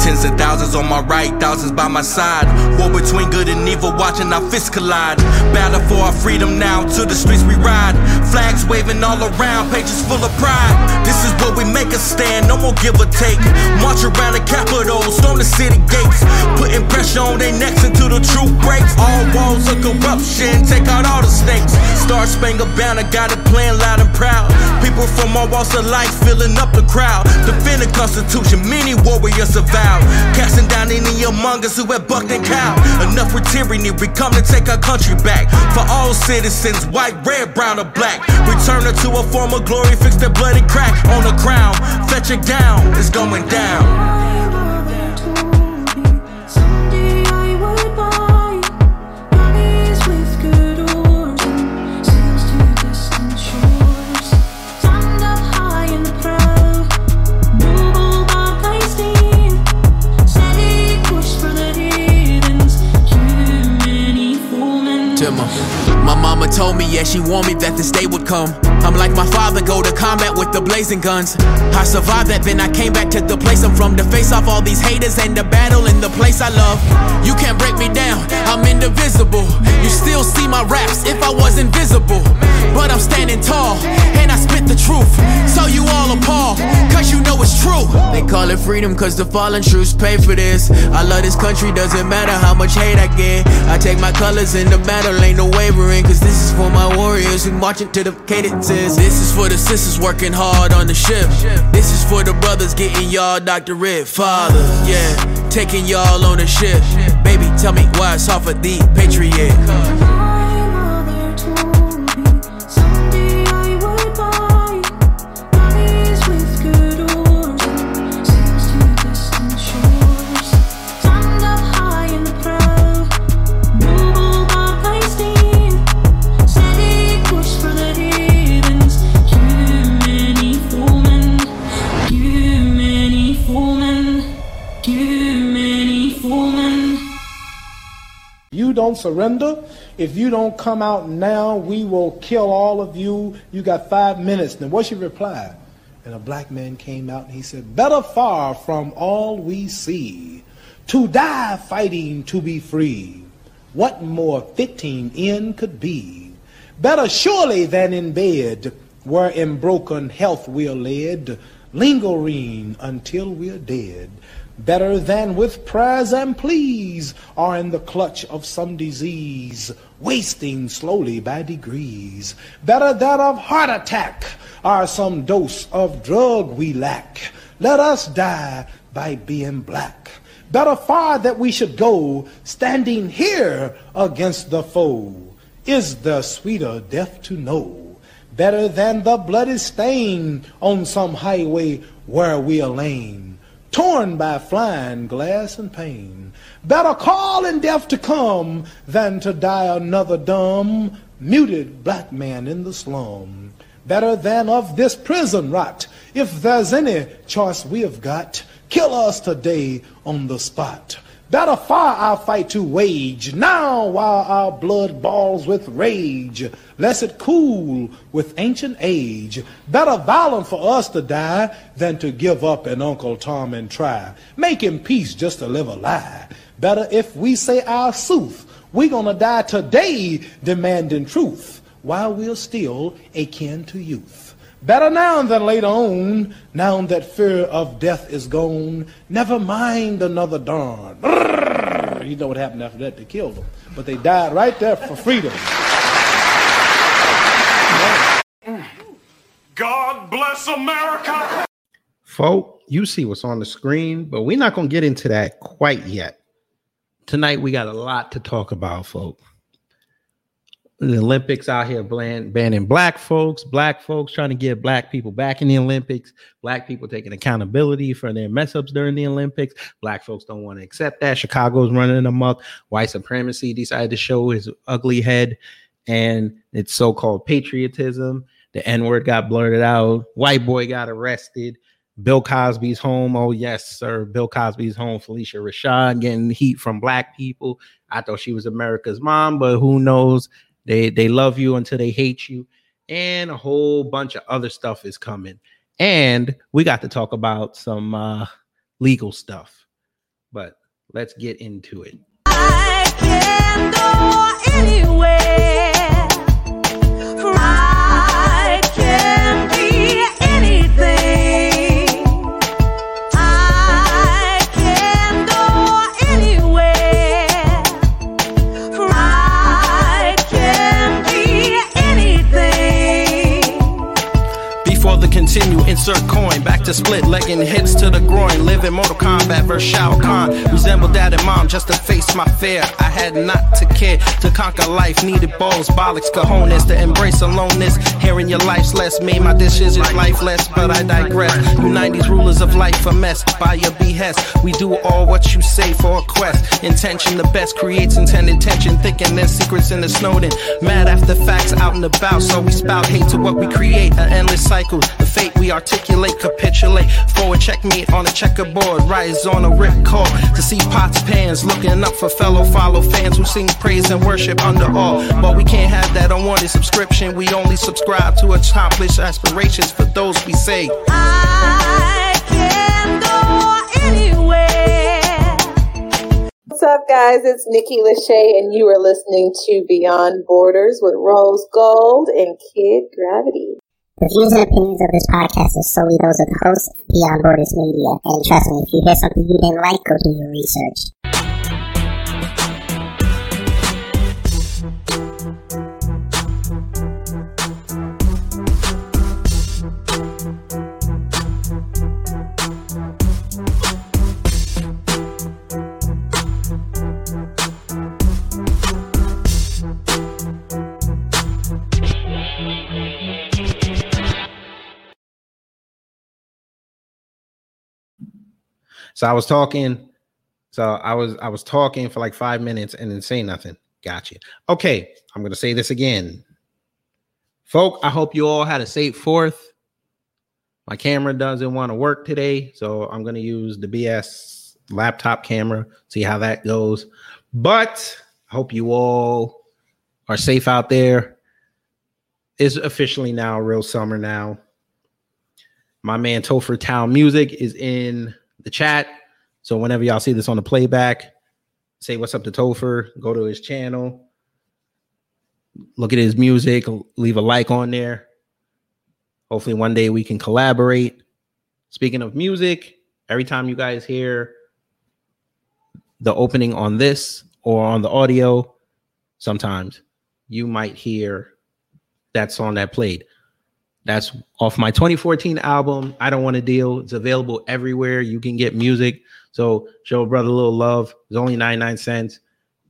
Tens of thousands on my right, thousands by my side. War between good and evil, watching our fists collide. Battle for our freedom now, to the streets we ride. Flags waving all around, pages full of pride. This is where we make a stand, no more give or take. March around the Capitol, storm the city gates. Putting pressure on their necks until the truth breaks. All walls of corruption, take out all the snakes. Star Spangled Banner, got it playing loud and proud. People from all walks of life filling up the crowd. Defend the Constitution, many warriors have vowed. Casting down any among us who have bucked and cowed. Enough with tyranny, we come to take our country back. For all citizens, white, red, brown, or black. Return her to a form of glory, fix the bloody crack on the crown. Fetch it down, it's going down. Timmer. My mama told me, yeah, she warned me that this day would come. I'm like my father, go to combat with the blazing guns. I survived that, then I came back to the place I'm from to face off all these haters and the battle in the place I love. You can't break me down, I'm indivisible. You still see my raps if I was invisible. But I'm standing tall, and I spit the truth. So you all appalled, cause you know it's true. They call it freedom, cause the fallen troops pay for this. I love this country, doesn't matter how much hate I get. I take my colors in the battle, ain't no wavering, cause this is for my warriors who marching to the This is for the sisters working hard on the ship. This is for the brothers getting y'all doctorate. Father, yeah, taking y'all on the ship. Baby, tell me why it's hard for the patriot. Don't surrender. If you don't come out now, we will kill all of you. You got five minutes. Now, what's your reply? And a black man came out and he said, Better far from all we see, to die fighting to be free. What more fitting end could be? Better surely than in bed, where in broken health we're led, lingering until we're dead. Better than with prayers and pleas, are in the clutch of some disease, wasting slowly by degrees. Better than of heart attack, or some dose of drug we lack. Let us die by being black. Better far that we should go, standing here against the foe. Is the sweeter death to know? Better than the bloody stain on some highway where we are lame, torn by flying glass and pain. Better call in death to come than to die another dumb, muted black man in the slum. Better than of this prison rot, if there's any choice we have got, kill us today on the spot. Better far our fight to wage now while our blood boils with rage, lest it cool with ancient age. Better violent for us to die than to give up an Uncle Tom and try. Making peace just to live a lie. Better if we say our sooth, we gonna die today demanding truth while we're still akin to youth. Better now than later on, now that fear of death is gone. Never mind another darn. Brrr. You know what happened after that? They killed them. But they died right there for freedom. God bless America. Folk, you see what's on the screen, but we're not going to get into that quite yet. Tonight, we got a lot to talk about, folk. The Olympics out here ban- banning black folks, black folks trying to get black people back in the Olympics, black people taking accountability for their mess ups during the Olympics. Black folks don't want to accept that. Chicago's running amok. White supremacy decided to show his ugly head, and it's so called patriotism. The N word got blurted out. White boy got arrested. Bill Cosby's home. Oh, yes, sir. Bill Cosby's home. Phylicia Rashad getting heat from black people. I thought she was America's mom, but who knows? They they love you until they hate you, and a whole bunch of other stuff is coming. And we got to talk about some uh, legal stuff, but let's get into it. Continue, insert coin. Back to split, legging hits to the groin. Live in Mortal Kombat versus Shao Kahn. Resemble dad and mom just to face my fear. I had not to care to conquer life. Needed balls, bollocks, cojones to embrace aloneness. Hearing your life's less made my decisions lifeless, but I digress. You 90s rulers of life a mess by your behest. We do all what you say for a quest. Intention the best creates intended tension. Thinking there's secrets in the Snowden. Mad after facts out and about, so we spout hate to what we create. An endless cycle. The fate we articulate, capitulate. Forward checkmate on a checkerboard. Rise on a rip call to see pots, pans. Looking up for fellow follow fans who sing praise and worship under all. But we can't have that unwanted subscription. We only subscribe to accomplish aspirations for those we say. I can go anywhere. What's up, guys? It's Nikki Lachey, and you are listening to Beyond Borders with Rose Gold and Kid Gravity. The views and opinions of this podcast are solely those of the host, Beyond Borders Media. And trust me, if you hear something you didn't like, go do your research. So I was talking. So I was I was talking for like five minutes and then say nothing. Gotcha. Okay, I'm gonna say this again. Folk, I hope you all had a safe fourth. My camera doesn't want to work today, so I'm gonna use the BS laptop camera, see how that goes. But I hope you all are safe out there. It's officially now real summer now. My man Topher Town Music is in the chat. So whenever y'all see this on the playback, say what's up to Topher, go to his channel, look at his music, leave a like on there. Hopefully one day we can collaborate. Speaking of music, every time you guys hear the opening on this or on the audio, sometimes you might hear that song that played. That's off my 2014 album. I don't want to deal. It's available everywhere. You can get music. So show brother a little love. It's only 99 cents.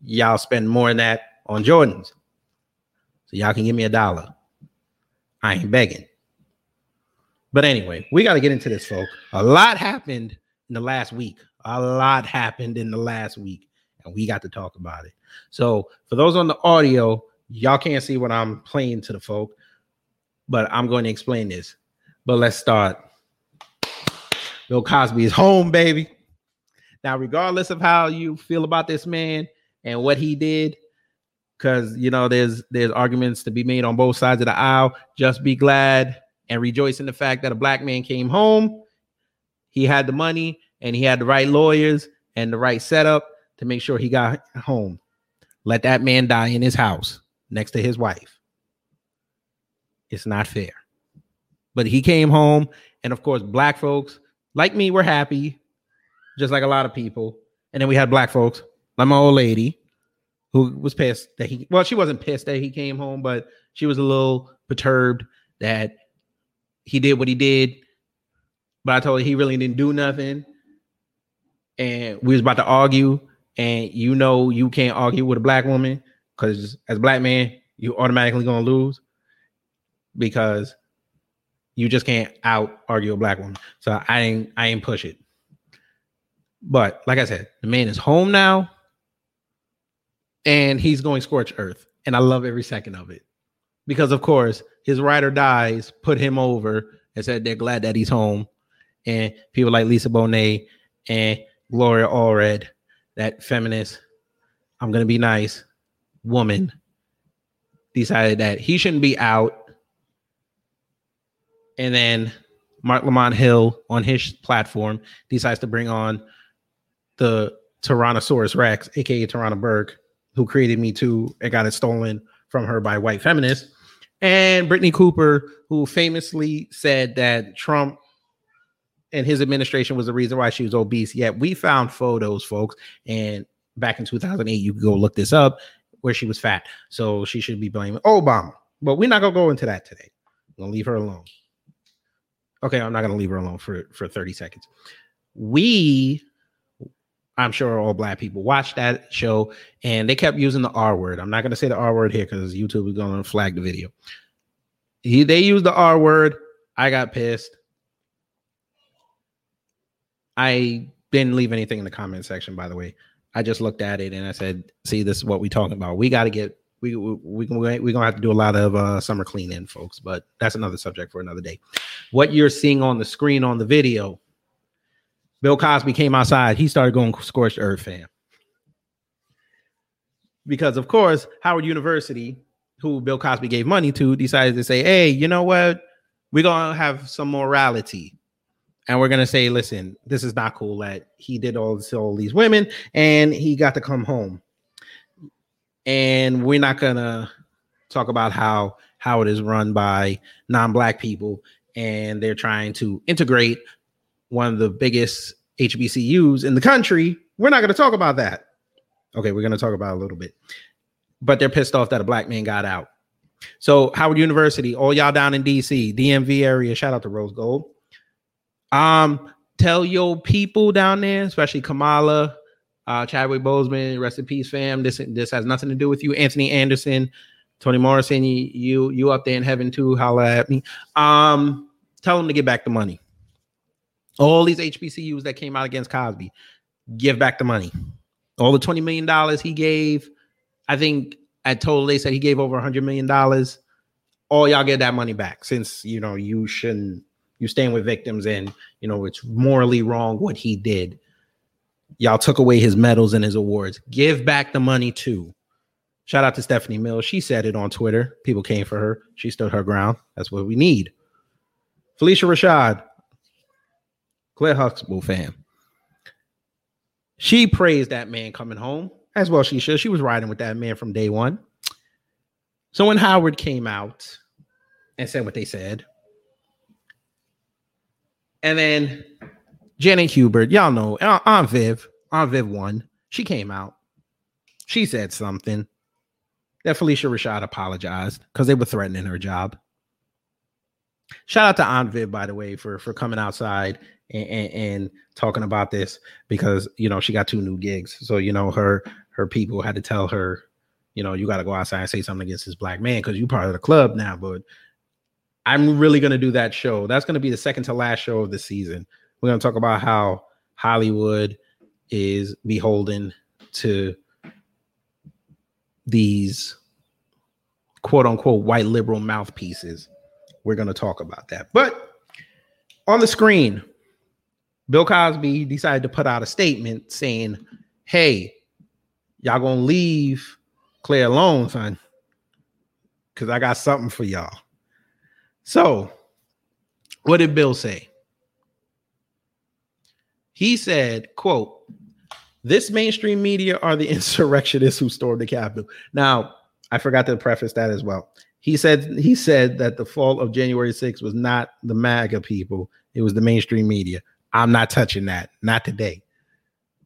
Y'all spend more than that on Jordans. So y'all can give me a dollar. I ain't begging. But anyway, we got to get into this, folk. A lot happened in the last week. A lot happened in the last week, and we got to talk about it. So for those on the audio, y'all can't see what I'm playing to the folk but I'm going to explain this. But let's start. Bill Cosby is home, baby. Now, regardless of how you feel about this man and what he did, because you know there's there's arguments to be made on both sides of the aisle. Just be glad and rejoice in the fact that a black man came home. He had the money and he had the right lawyers and the right setup to make sure he got home. Let that man die in his house next to his wife. It's not fair. But he came home, and of course, black folks like me were happy, just like a lot of people. And then we had black folks, like my old lady, who was pissed that he well, she wasn't pissed that he came home, but she was a little perturbed that he did what he did. But I told her he really didn't do nothing. And we was about to argue, and you know you can't argue with a black woman because as a black man, you automatically gonna lose because you just can't out argue a black woman. So I ain't I ain't push it. But like I said, the man is home now and he's going scorch earth. And I love every second of it. Because of course, his ride or dies put him over and said they're glad that he's home. And people like Lisa Bonet and Gloria Allred, that feminist, I'm gonna be nice woman, decided that he shouldn't be out. And then Marc Lamont Hill on his platform decides to bring on the Tyrannosaurus Rex, aka Tarana Burke, who created Me Too and got it stolen from her by white feminists. And Brittney Cooper, who famously said that Trump and his administration was the reason why she was obese. Yet we found photos, folks, and back in 2008, you can go look this up where she was fat. So she should be blaming Obama. But we're not gonna go into that today. I'm gonna leave her alone. Okay, I'm not gonna leave her alone for for 30 seconds. We, I'm sure all black people watched that show and they kept using the R word. I'm not gonna say the R word here because YouTube is gonna flag the video. He they used the R word. I got pissed. I didn't leave anything in the comment section, by the way. I just looked at it and I said, "See, this is what we talking about. We got to get we we we we're gonna have to do a lot of uh, summer cleaning, folks. But that's another subject for another day. What you're seeing on the screen on the video, Bill Cosby came outside. He started going scorched earth, fam. Because of course, Howard University, who Bill Cosby gave money to, decided to say, "Hey, you know what? We're gonna have some morality." and we're gonna say, listen, this is not cool that he did all this all these women and he got to come home. And we're not gonna talk about how how it is run by non-black people and they're trying to integrate one of the biggest HBCUs in the country. We're not gonna talk about that. Okay, we're gonna talk about a little bit, but they're pissed off that a black man got out. So Howard University, all y'all down in DC, DMV area, shout out to Rose Gold. Um, tell your people down there, especially Kamala, uh, Chadwick Boseman, rest in peace, fam. This this has nothing to do with you, Anthony Anderson, Toni Morrison. You you, you up there in heaven too? Holla at me. Um, tell them to get back the money. All these HBCUs that came out against Cosby, give back the money. All the twenty million dollars he gave, I think at total they said he gave over a hundred million dollars. All y'all get that money back since you know you shouldn't you stand with victims and you know it's morally wrong what he did y'all took away his medals and his awards. Give back the money too. Shout out to stephanie mills. She said it on twitter. People came for her. She stood her ground. That's what we need. Phylicia rashad claire huxtable fan she praised that man coming home as well she should. She was riding with that man from day one. So when howard came out and said what they said and then Janet Hubert, y'all know Aunt Aunt Viv, Aunt Viv won. She came out. She said something that Phylicia Rashad apologized because they were threatening her job. Shout out to Aunt Viv, by the way, for for coming outside and, and, and talking about this because you know she got two new gigs. So you know her her people had to tell her, you know, you got to go outside and say something against this black man because you're part of the club now. But I'm really to do that show. That's to be the second to last show of the season. We're going to talk about how Hollywood is beholden to these quote unquote white liberal mouthpieces. We're going to talk about that. But on the screen, Bill Cosby decided to put out a statement saying, Hey, y'all going to leave Claire alone, son, because I got something for y'all. So, what did Bill say? He said, quote, this mainstream media are the insurrectionists who stormed the Capitol. Now, I forgot to preface that as well. He said he said that the fall of January 6th was not the MAGA people, it was the mainstream media. I'm not touching that, not today.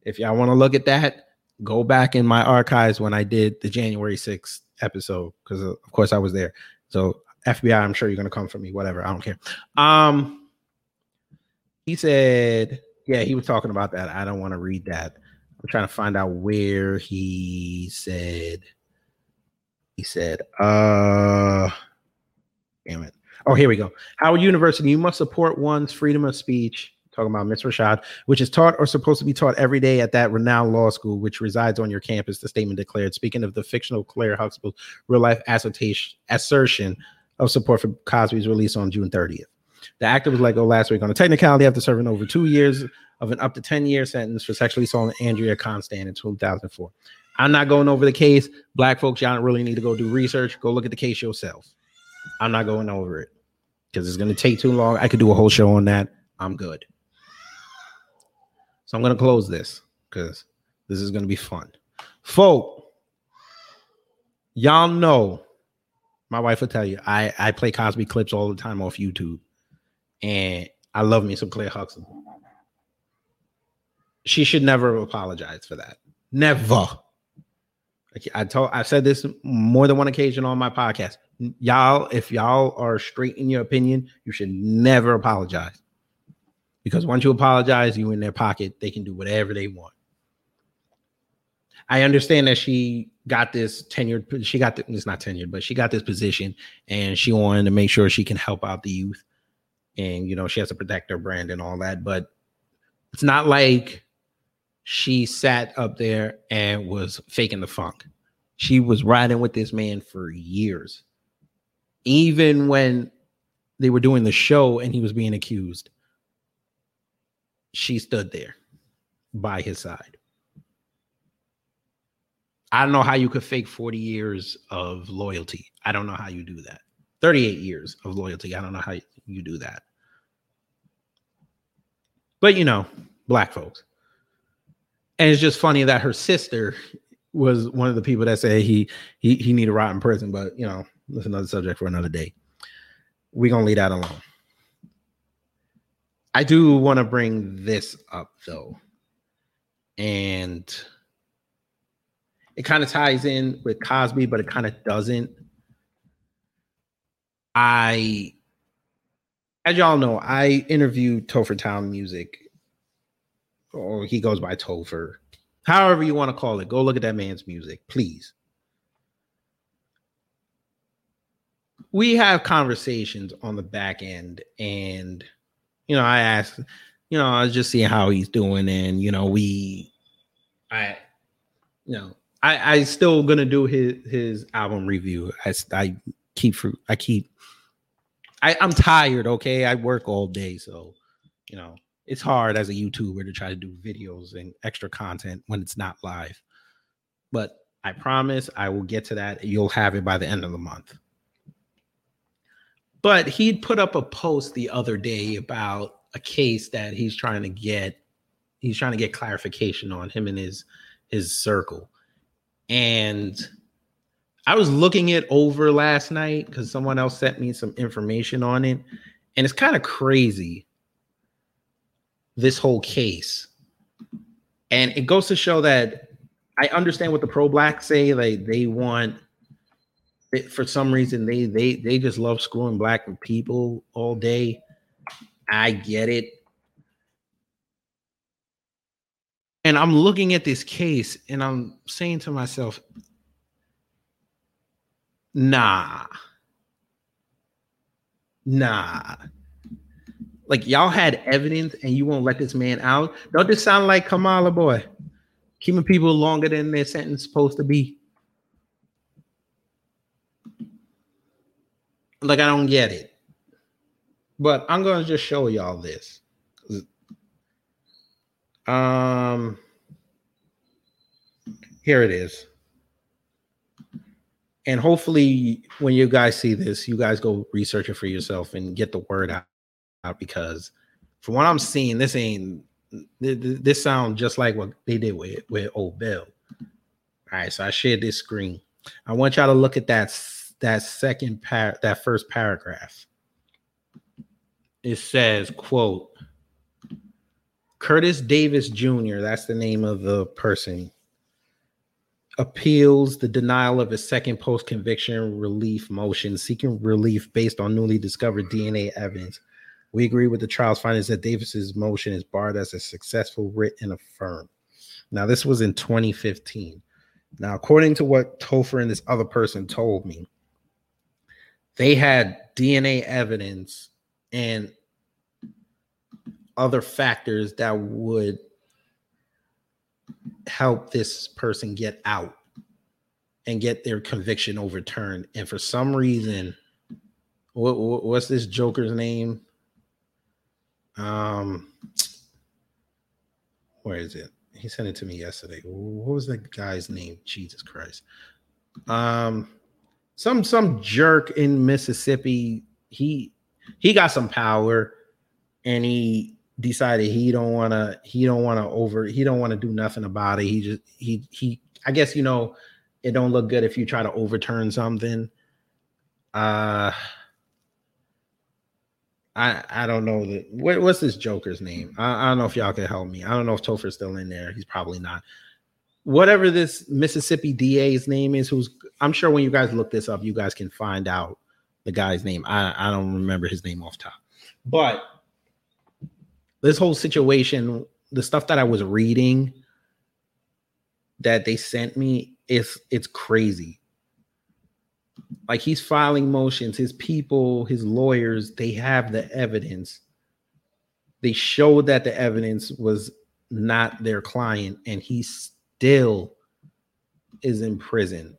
If y'all want to look at that, go back in my archives when I did the January 6th episode, because of course I was there. So FBI, I'm sure you're gonna come for me, whatever. I don't care. Um he said, yeah, he was talking about that. I don't want to read that. I'm trying to find out where he said he said, uh, damn it. Oh, here we go. Howard University, you must support one's freedom of speech. Talking about Ms. Rashad, which is taught or supposed to be taught every day at that renowned law school, which resides on your campus. The statement declared. Speaking of the fictional Claire Huxtable's real life assertion of support for Cosby's release on June 30th. The actor was let go last week on a technicality after serving over two years of an up to 10 year sentence for sexually assaulting Andrea Constand in 2004. I'm not going over the case. Black folks, y'all don't really need to go do research. Go look at the case yourself. I'm not going over it because it's going to take too long. I could do a whole show on that. I'm good. So I'm going to close this because this is going to be fun. Folk, y'all know, my wife will tell you, I, I play Cosby clips all the time off YouTube. And I love me some Claire Huxtable. She should never apologize for that. Never. Like, I told I've said this more than one occasion on my podcast. Y'all, if y'all are straight in your opinion, you should never apologize. Because once you apologize, you in their pocket, they can do whatever they want. I understand that she got this tenured, she got the, it's not tenured, but she got this position and she wanted to make sure she can help out the youth. And you know, she has to protect her brand and all that. But it's not like she sat up there and was faking the funk. She was riding with this man for years. Even when they were doing the show and he was being accused, she stood there by his side. I don't know how you could fake 40 years of loyalty. I don't know how you do that. 38 years of loyalty. I don't know how you do that. But you know, black folks. And it's just funny that her sister was one of the people that say he he he need to rot in prison. But you know, that's another subject for another day. We're gonna leave that alone. I do want to bring this up though. And it kind of ties in with Cosby, but it kind of doesn't. I, as y'all know, I interviewed Topher Town Music, or he goes by Topher. However you want to call it, go look at that man's music, please. We have conversations on the back end, and you know, I asked, you know, I was just seeing how he's doing, and you know, we, I, you know, I, I still gonna do his his album review. I, I keep I keep I, I'm tired, okay. I work all day, so you know it's hard as a YouTuber to try to do videos and extra content when it's not live. But I promise I will get to that. You'll have it by the end of the month. But he'd put up a post the other day about a case that he's trying to get he's trying to get clarification on him and his his circle and I was looking it over last night because someone else sent me some information on it, and it's kind of crazy. This whole case, and it goes to show that I understand what the pro blacks say. Like they want, for some reason, they they they just love screwing black people all day. I get it. And I'm looking at this case and I'm saying to myself, nah, nah. Like y'all had evidence and you won't let this man out. Don't this sound like Kamala boy? Keeping people longer than their sentence supposed to be. Like I don't get it. But I'm gonna just show y'all this. Um, here it is. And hopefully, when you guys see this, you guys go research it for yourself and get the word out, out because from what I'm seeing, this ain't this sounds just like what they did with with old Bill. All right, so I shared this screen. I want y'all to look at that that second par that first paragraph. It says, "quote Curtis Davis Jr., that's the name of the person, appeals the denial of his second post conviction relief motion, seeking relief based on newly discovered DNA evidence. We agree with the trial's findings that Davis's motion is barred as a successful writ and affirmed. Now, this was in 2015. Now, according to what Topher and this other person told me, they had DNA evidence and other factors that would help this person get out and get their conviction overturned. And for some reason, what, what- what's this Joker's name? Um, where is it? He sent it to me yesterday. What was that guy's name? Jesus Christ. Um, some some jerk in Mississippi. He he got some power, and he decided he don't want to he don't want to over he don't want to do nothing about it. He just he he. I guess you know it don't look good if you try to overturn something. Uh I I don't know that what, what's this Joker's name? I, I don't know if y'all can help me. I don't know if Topher's still in there. He's probably not. Whatever this Mississippi DA's name is, who's I'm sure when you guys look this up, you guys can find out the guy's name. I, I don't remember his name off top. But this whole situation, the stuff that I was reading that they sent me, is it's crazy. Like he's filing motions his people his lawyers they have the evidence. They showed that the evidence was not their client and he still is in prison.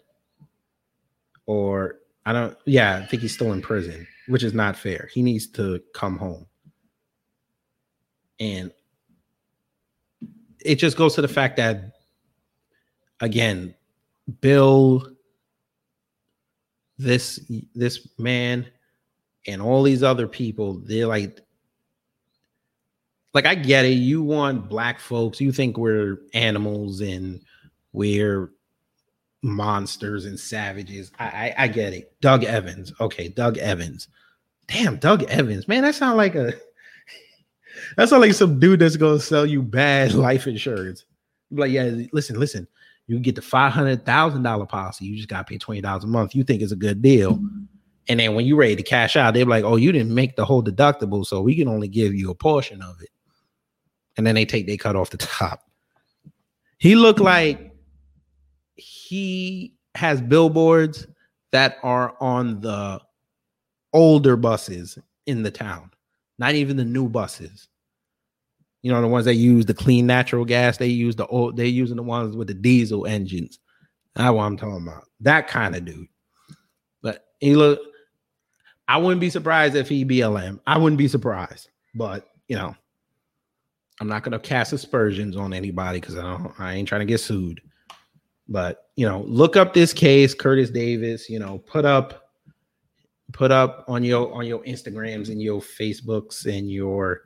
Or i don't yeah i think he's still in prison which is not fair. He needs to come home and it just goes to the fact that again bill this this man and all these other people they're like like i get it. You want black folks. You think we're animals and we're monsters and savages. I i, I get it. Doug evans. Okay doug evans. Damn doug evans. Man that sounds like a that sounds like some dude that's gonna sell you bad life insurance like yeah listen listen you get the five hundred thousand dollar policy. You just got to pay twenty dollars a month. You think it's a good deal, and then when you're ready to cash out, they're like, "Oh, you didn't make the whole deductible, so we can only give you a portion of it." And then they take they cut off the top. He looked like he has billboards that are on the older buses in the town, not even the new buses. You know, the ones that use the clean natural gas, they use the old, they're using the ones with the diesel engines. That's what I'm talking about. That kind of dude. But he look, I wouldn't be surprised if he BLM. I wouldn't be surprised. But you know, I'm not gonna cast aspersions on anybody because I don't I ain't trying to get sued. But you know, look up this case, Curtis Davis, you know, put up put up on your on your Instagrams and your Facebooks and your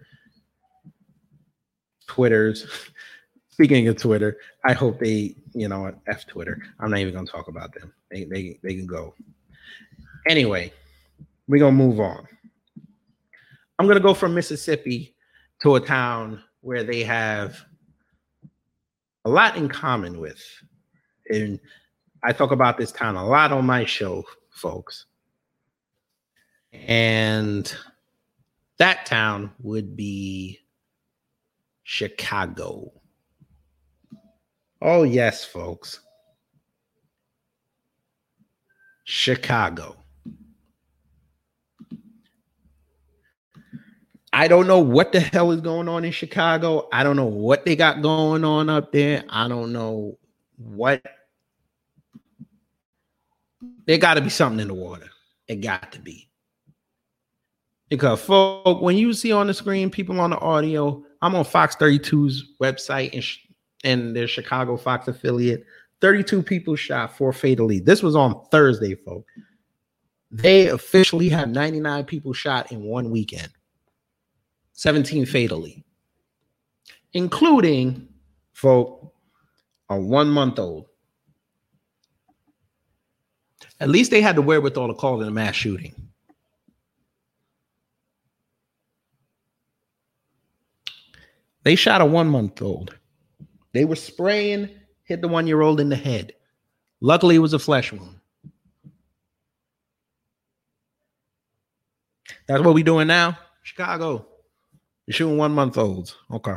Twitters. Speaking of Twitter, I hope they, you know, F Twitter. I'm not even gonna talk about them. They they they can go. Anyway, we're gonna move on. I'm gonna go from Mississippi to a town where they have a lot in common with. And I talk about this town a lot on my show, folks. And that town would be Chicago. Oh, yes, folks. Chicago. I don't know what the hell is going on in Chicago. I don't know what they got going on up there. I don't know what. There got to be something in the water. It got to be. Because, folk, when you see on the screen people on the audio, I'm on Fox 32's website and, sh- and their Chicago Fox affiliate. 32 people shot, four fatally. This was on Thursday, folks. They officially have 99 people shot in one weekend. 17 fatally, including folk a one month old. At least they had the wherewithal to call it a mass shooting. They shot a one month old. They were spraying, hit the one year old in the head. Luckily, it was a flesh wound. That's what we doing now, Chicago. You're shooting one month olds. Okay.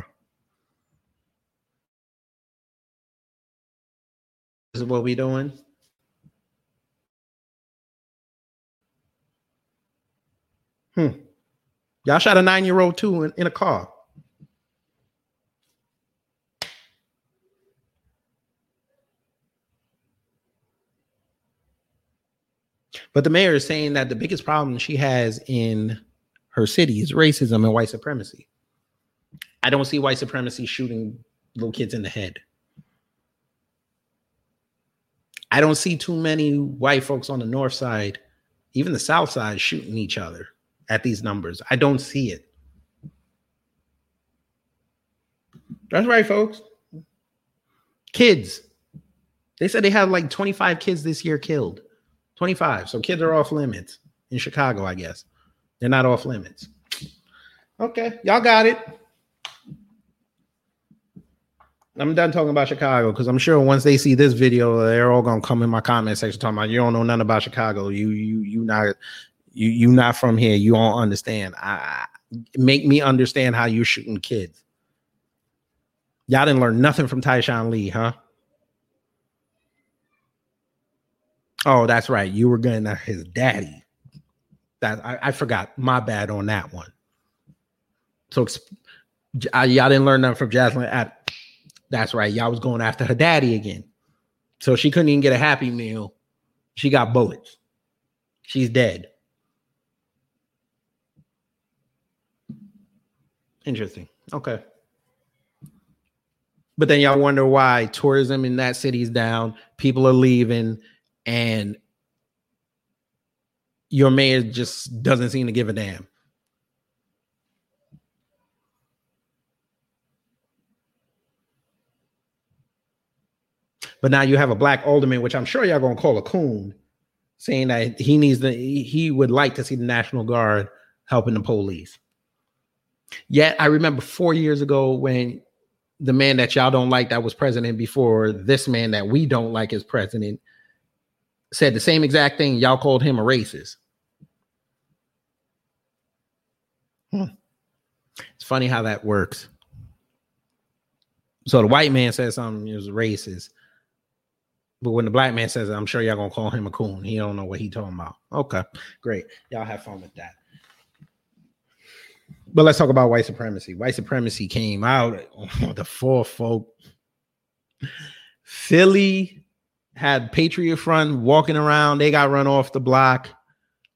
This is what we doing. Hmm. Y'all shot a nine year old too in, in a car. But the mayor is saying that the biggest problem she has in her city is racism and white supremacy. I don't see white supremacy shooting little kids in the head. I don't see too many white folks on the north side, even the south side, shooting each other at these numbers. I don't see it. That's right, folks. Kids. They said they had like 25 kids this year killed. 25. So kids are off limits in Chicago, I guess. They're not off limits. Okay, y'all got it. I'm done talking about Chicago because I'm sure once they see this video, they're all gonna come in my comment section talking about you don't know nothing about Chicago. You you you not you you not from here. You don't understand. I make me understand how you're shooting kids. Y'all didn't learn nothing from Tyshawn Lee, huh? Oh, that's right. You were going at his daddy. That I, I forgot. My bad on that one. So uh, y'all didn't learn nothing from Jasmine. At, that's right. Y'all was going after her daddy again. So she couldn't even get a happy meal. She got bullets. She's dead. Interesting. Okay. But then y'all wonder why tourism in that city is down, people are leaving, and your mayor just doesn't seem to give a damn. But now you have a black alderman, which I'm sure y'all gonna call a coon, saying that he needs the he would like to see the National Guard helping the police. Yet I remember four years ago when the man that y'all don't like that was president before this man that we don't like is president said the same exact thing. Y'all called him a racist. Hmm. It's funny how that works. So the white man says something is racist, but when the black man says it, I'm sure y'all gonna call him a coon. He don't know what he talking about. Okay, great. Y'all have fun with that. But let's talk about white supremacy. White supremacy came out on the fourth, folk. Philly had Patriot Front walking around. They got run off the block.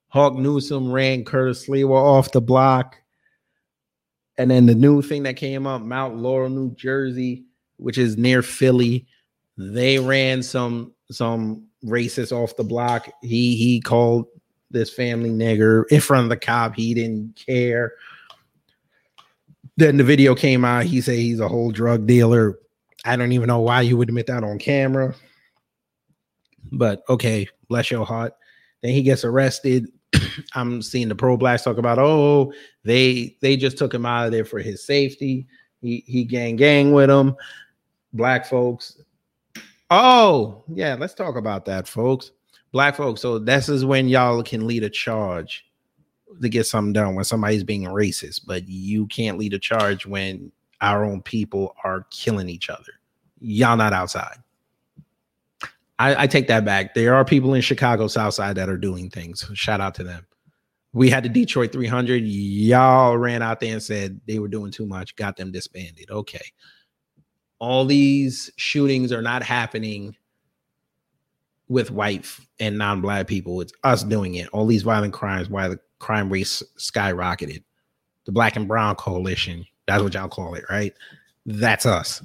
Hawk Newsome ran Curtis Sliwa off the block. And then the new thing that came up, Mount Laurel, New Jersey, which is near Philly, they ran some some racist off the block. He he called this family nigger in front of the cop. He didn't care. Then the video came out. He said he's a whole drug dealer. I don't even know why you would admit that on camera. But okay, bless your heart. Then he gets arrested. I'm seeing the pro blacks talk about, oh, they they just took him out of there for his safety. He he gang gang with him. Black folks. Oh, yeah, let's talk about that, folks. Black folks. So this is when y'all can lead a charge to get something done when somebody's being racist, but you can't lead a charge when our own people are killing each other. Y'all not outside. I, I take that back. There are people in Chicago South Side that are doing things. Shout out to them. We had the Detroit 300. Y'all ran out there and said they were doing too much, got them disbanded. Okay. All these shootings are not happening with white and non-black people. It's us doing it. All these violent crimes, why the crime rate skyrocketed. The black and brown coalition, that's what y'all call it, right? That's us.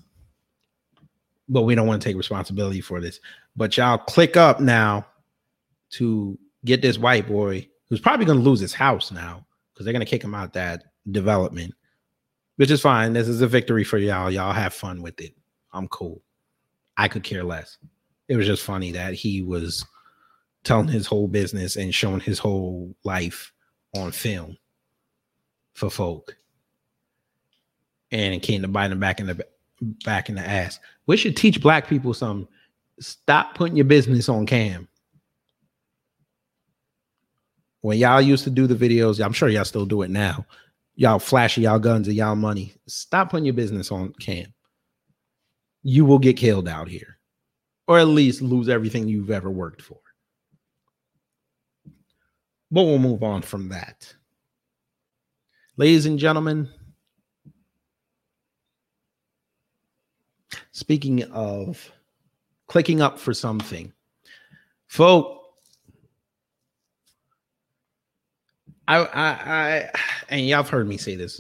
But we don't want to take responsibility for this. But y'all click up now to get this white boy who's probably going to lose his house now because they're going to kick him out that development, which is fine. This is a victory for y'all. Y'all have fun with it. I'm cool. I could care less. It was just funny that he was telling his whole business and showing his whole life on film for folk. And it came to bite him back in the back in the ass. We should teach black people some. Stop putting your business on cam. When y'all used to do the videos, I'm sure y'all still do it now. Y'all flashing y'all guns and y'all money. Stop putting your business on cam. You will get killed out here. or at least lose everything you've ever worked for. But we'll move on from that. Ladies and gentlemen, speaking of clicking up for something, folk, I, I, I, and y'all have heard me say this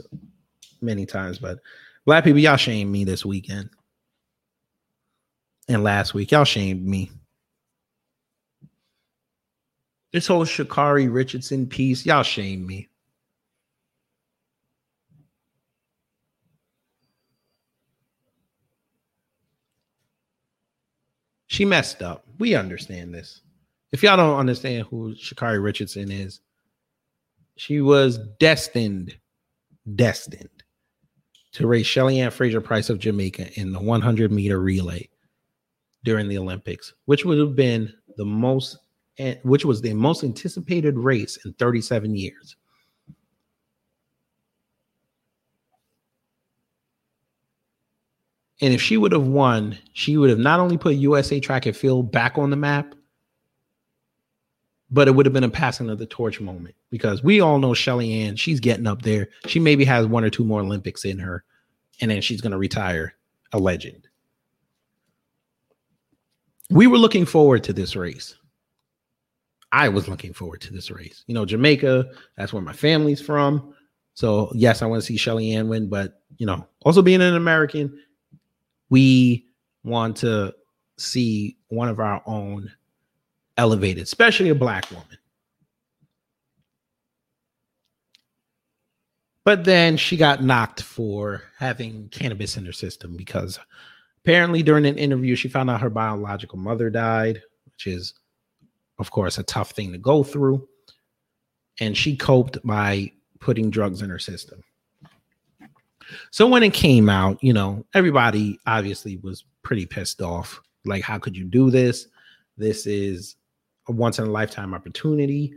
many times, but black people, y'all shamed me this weekend and last week. Y'all shamed me. This whole Sha'Carri Richardson piece, y'all shamed me. She messed up. We understand this. If y'all don't understand who Sha'Carri Richardson is, she was destined, destined to race Shelly Ann Fraser-Pryce of Jamaica in the 100 meter relay during the Olympics, which would have been the most, eh, which was the most anticipated race in 37 years. And if she would have won, she would have not only put USA Track and Field back on the map, but it would have been a passing of the torch moment because we all know Shelly Ann, she's getting up there. She maybe has one or two more Olympics in her, and then she's going to retire a legend. We were looking forward to this race. I was looking forward to this race. You know, Jamaica, that's where my family's from. So, yes, I want to see Shelly Ann win, but, you know, also being an American, we want to see one of our own elevated, especially a black woman. But then she got knocked for having cannabis in her system because apparently during an interview she found out her biological mother died, which is of course a tough thing to go through. And she coped by putting drugs in her system. So when it came out, you know, everybody obviously was pretty pissed off. Like, how could you do this? This is a once in a lifetime opportunity.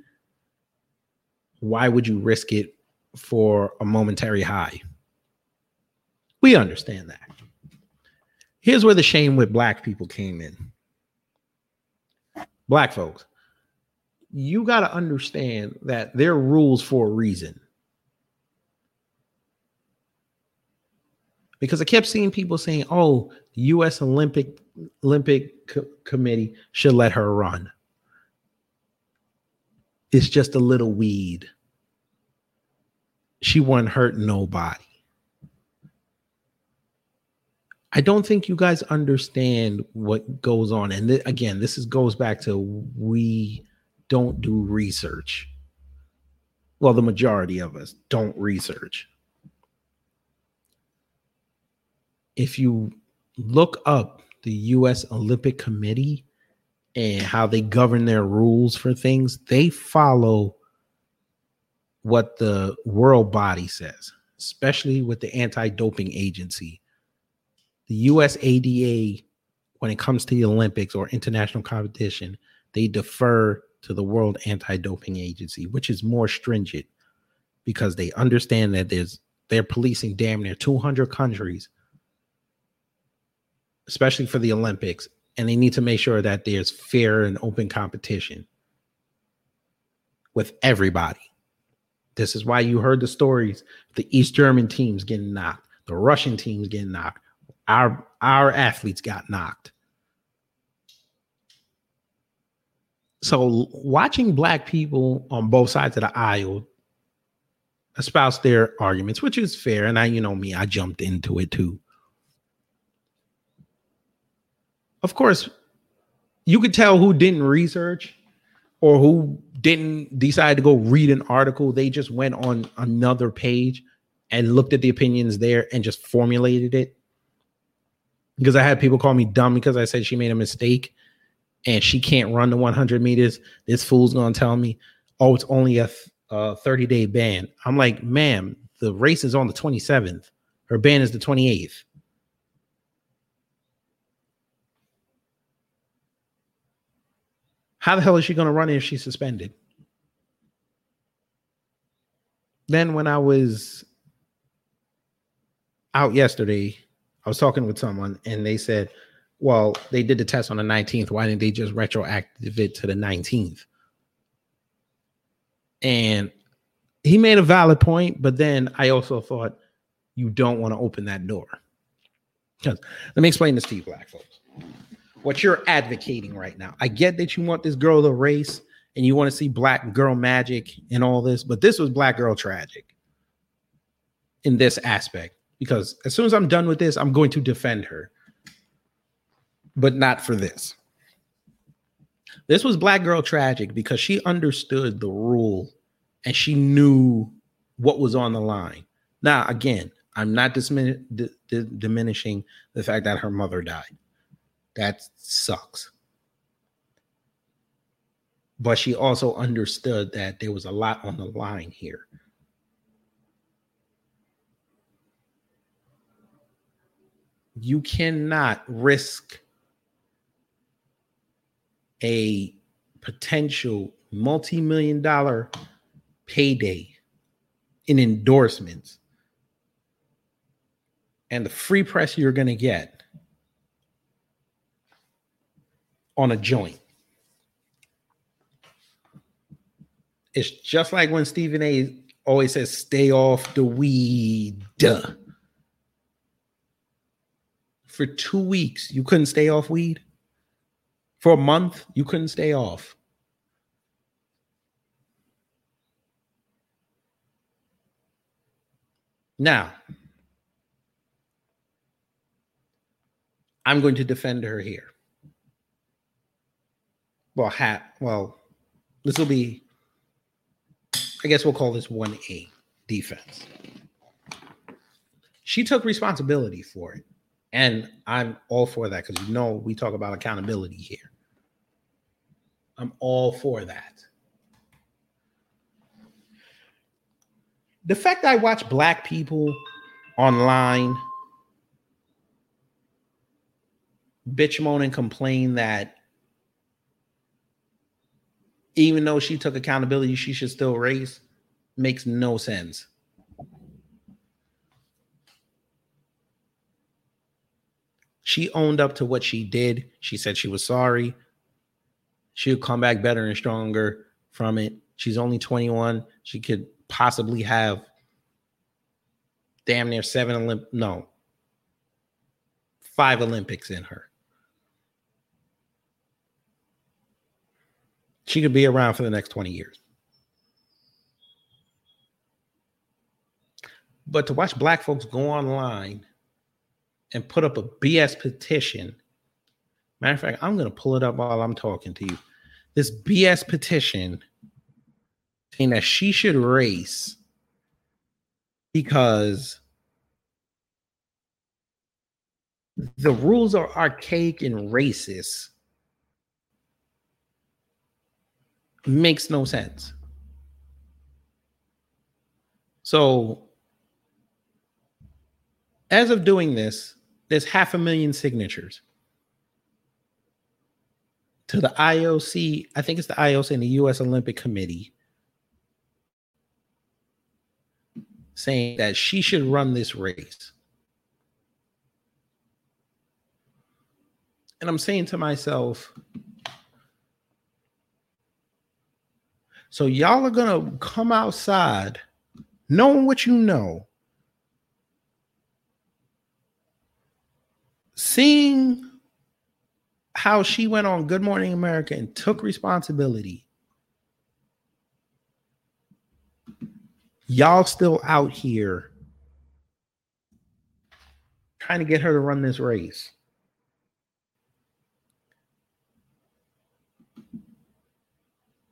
Why would you risk it for a momentary high? We understand that. Here's where the shame with black people came in. Black folks, you got to understand that there are rules for a reason. Because I kept seeing people saying, "Oh, U.S. Olympic Olympic Co- Committee should let her run." It's just a little weed. She won't hurt nobody. I don't think you guys understand what goes on. And th- again, this is goes back to we don't do research. Well, the majority of us don't research. If you look up the US Olympic Committee and how they govern their rules for things, they follow what the world body says, especially with the anti doping agency. The USADA, when it comes to the Olympics or international competition, they defer to the World Anti Doping Agency, which is more stringent because they understand that there's they're policing damn near 200 countries, especially for the Olympics, and they need to make sure that there's fair and open competition with everybody. This is why you heard the stories the East German teams getting knocked, the Russian teams getting knocked, our our athletes got knocked. So watching black people on both sides of the aisle espouse their arguments, which is fair, and I, you know me, I jumped into it too. Of course, you could tell who didn't research or who didn't decide to go read an article. They just went on another page and looked at the opinions there and just formulated it. Because I had people call me dumb because I said she made a mistake and she can't run the 100 meters. This fool's gonna tell me, oh, it's only a, th- a 30 day ban. I'm like, ma'am, the race is on the 27th. Her ban is the 28th. How the hell is she going to run if she's suspended? Then, when I was out yesterday, I was talking with someone and they said, well, they did the test on the 19th. Why didn't they just retroactive it to the 19th? And he made a valid point, but then I also thought you don't want to open that door. Let me explain this to you, black folks. What you're advocating right now. I get that you want this girl to race and you want to see black girl magic and all this, but this was black girl tragic in this aspect. Because as soon as I'm done with this, I'm going to defend her. But not for this. This was black girl tragic because she understood the rule and she knew what was on the line. Now, again, I'm not dismin- d- d- diminishing the fact that her mother died. That sucks. But she also understood that there was a lot on the line here. You cannot risk a potential multi million dollar payday in endorsements and the free press you're going to get on a joint. It's just like when Stephen A always says, stay off the weed. For two weeks, you couldn't stay off weed. For a month, you couldn't stay off. Now, I'm going to defend her here. Well, hat. Well, this will be. I guess we'll call this one A defense. She took responsibility for it, and I'm all for that because you know we talk about accountability here. I'm all for that. The fact I watch black people online bitch moan and complain that even though she took accountability, she should still race makes no sense. She owned up to what she did. She said she was sorry. She'll come back better and stronger from it. She's only 21. She could possibly have damn near seven Olymp no five Olympics in her. She could be around for the next 20 years. But to watch black folks go online and put up a BS petition, matter of fact, I'm going to pull it up while I'm talking to you. This BS petition saying that she should race because the rules are archaic and racist makes no sense. So, as of doing this, there's half a million signatures to the IOC. I think it's the IOC and the US Olympic Committee saying that she should run this race. And I'm saying to myself, so y'all are to come outside knowing what you know, seeing how she went on Good Morning America and took responsibility. Y'all still out here trying to get her to run this race.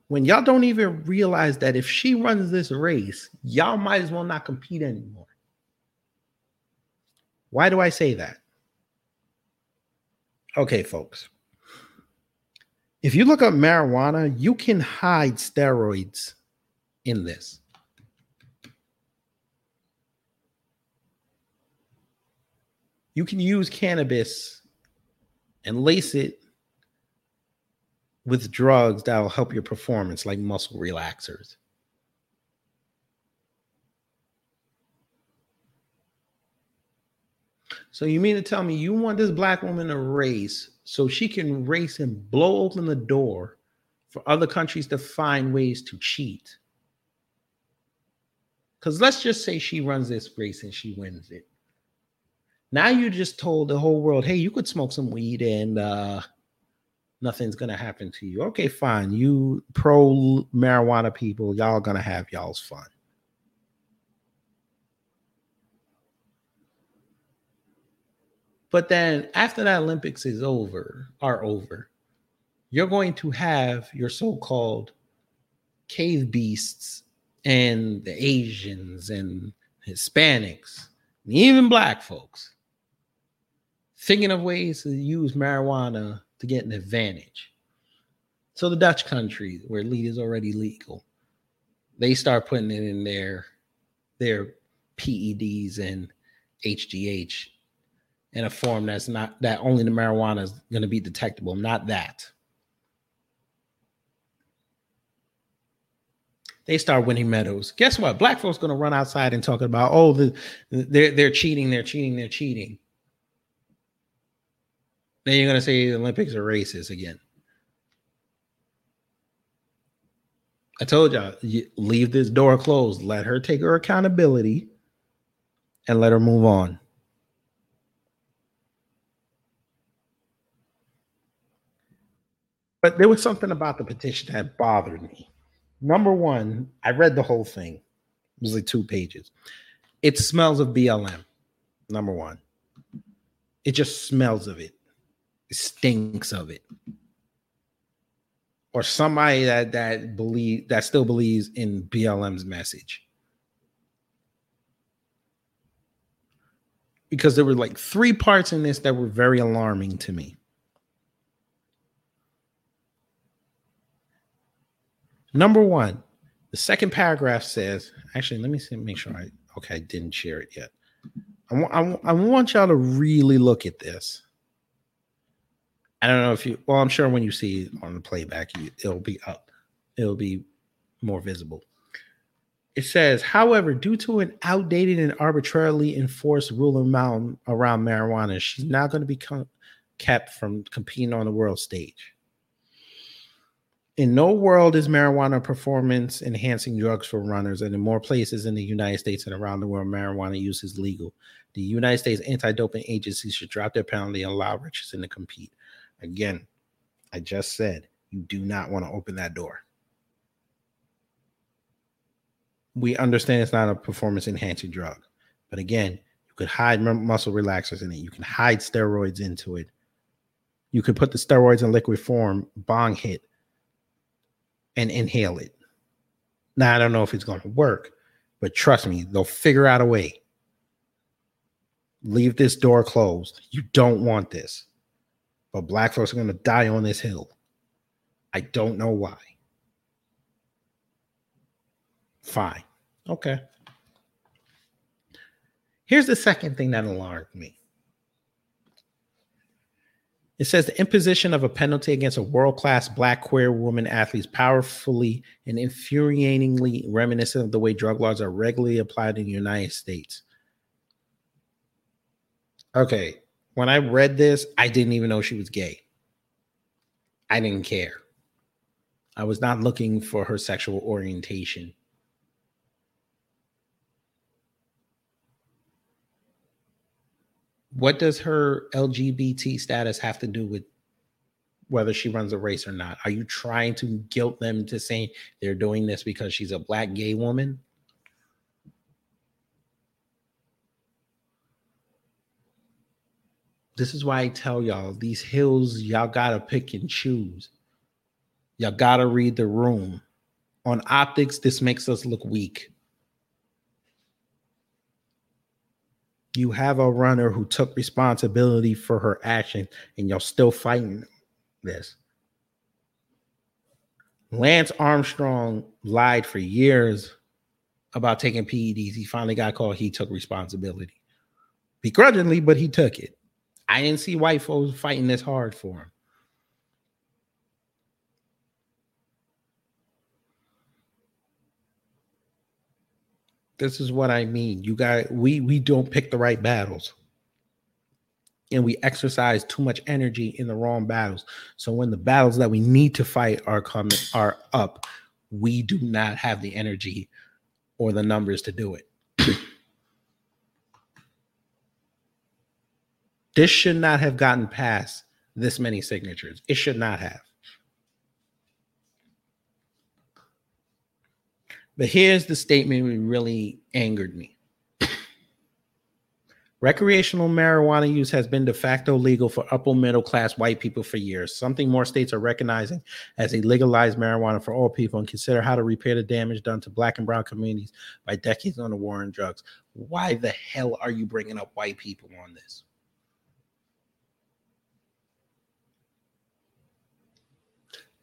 When y'all don't even realize that if she runs this race, y'all might as well not compete anymore. Why do I say that? Okay, folks. If you look up marijuana, you can hide steroids in this. You can use cannabis and lace it with drugs that'll help your performance, like muscle relaxers. So you mean to tell me you want this black woman to race so she can race and blow open the door for other countries to find ways to cheat? Because let's just say she runs this race and she wins it. Now you just told the whole world, hey, you could smoke some weed and uh, nothing's gonna happen to you. Okay, fine. You pro marijuana people, y'all gonna have y'all's fun. But then after the Olympics is over, are over, you're going to have your so-called cave beasts and the Asians and Hispanics, and even black folks thinking of ways to use marijuana to get an advantage. So the Dutch countries where lead is already legal, they start putting it in their their PEDs and HGH in a form that's not that only the marijuana is going to be detectable, not that. They start winning medals. Guess what? Black folks going to run outside and talking about, oh, the, they're they're cheating, they're cheating, they're cheating. Then you're going to say the Olympics are racist again. I told y'all, you leave this door closed. Let her take her accountability and let her move on. But there was something about the petition that bothered me. Number one, I read the whole thing. It was like two pages. It smells of BLM. Number one, it just smells of it. Stinks of it. Or somebody that that believe that still believes in BLM's message. Because there were like three parts in this that were very alarming to me. Number one, the second paragraph says, actually, let me see, make sure I, okay, I didn't share it yet. I want, I, want- I want y'all to really look at this. I don't know if you, well, I'm sure when you see on the playback, you, it'll be up, it'll be more visible. It says, however, due to an outdated and arbitrarily enforced rule around, around marijuana, she's not going to be co- kept from competing on the world stage. In no world is marijuana performance enhancing drugs for runners, and in more places in the United States and around the world, marijuana use is legal. The United States anti doping agency should drop their penalty and allow Richardson to compete. Again, I just said you do not want to open that door. We understand it's not a performance enhancing drug, but again, you could hide mu- muscle relaxers in it, you can hide steroids into it. You could put the steroids in liquid form, bong hit, and inhale it. Now, I don't know if it's going to work, but trust me, they'll figure out a way. Leave this door closed. You don't want this. But black folks are going to die on this hill. I don't know why. Fine. Okay. Here's the second thing that alarmed me. It says the imposition of a penalty against a world class black queer woman athlete is powerfully and infuriatingly reminiscent of the way drug laws are regularly applied in the United States. Okay, when I read this, I didn't even know she was gay. I didn't care. I was not looking for her sexual orientation. What does her LGBT status have to do with whether she runs a race or not? Are you trying to guilt them to saying they're doing this because she's a black gay woman? This is why I tell y'all these hills, y'all gotta pick and choose. Y'all gotta read the room. On optics, this makes us look weak. You have a runner who took responsibility for her action, and you're still fighting this. Lance Armstrong lied for years about taking PEDs. He finally got caught. He took responsibility begrudgingly, but he took it. I didn't see white folks fighting this hard for him. This is what I mean. You got we we don't pick the right battles. and we exercise too much energy in the wrong battles. So when the battles that we need to fight are coming are up, we do not have the energy or the numbers to do it. This should not have gotten past this many signatures. It should not have. But here's the statement that really angered me. Recreational marijuana use has been de facto legal for upper middle class white people for years, something more states are recognizing as a legalized marijuana for all people and consider how to repair the damage done to black and brown communities by decades on the war on drugs. Why the hell are you bringing up white people on this?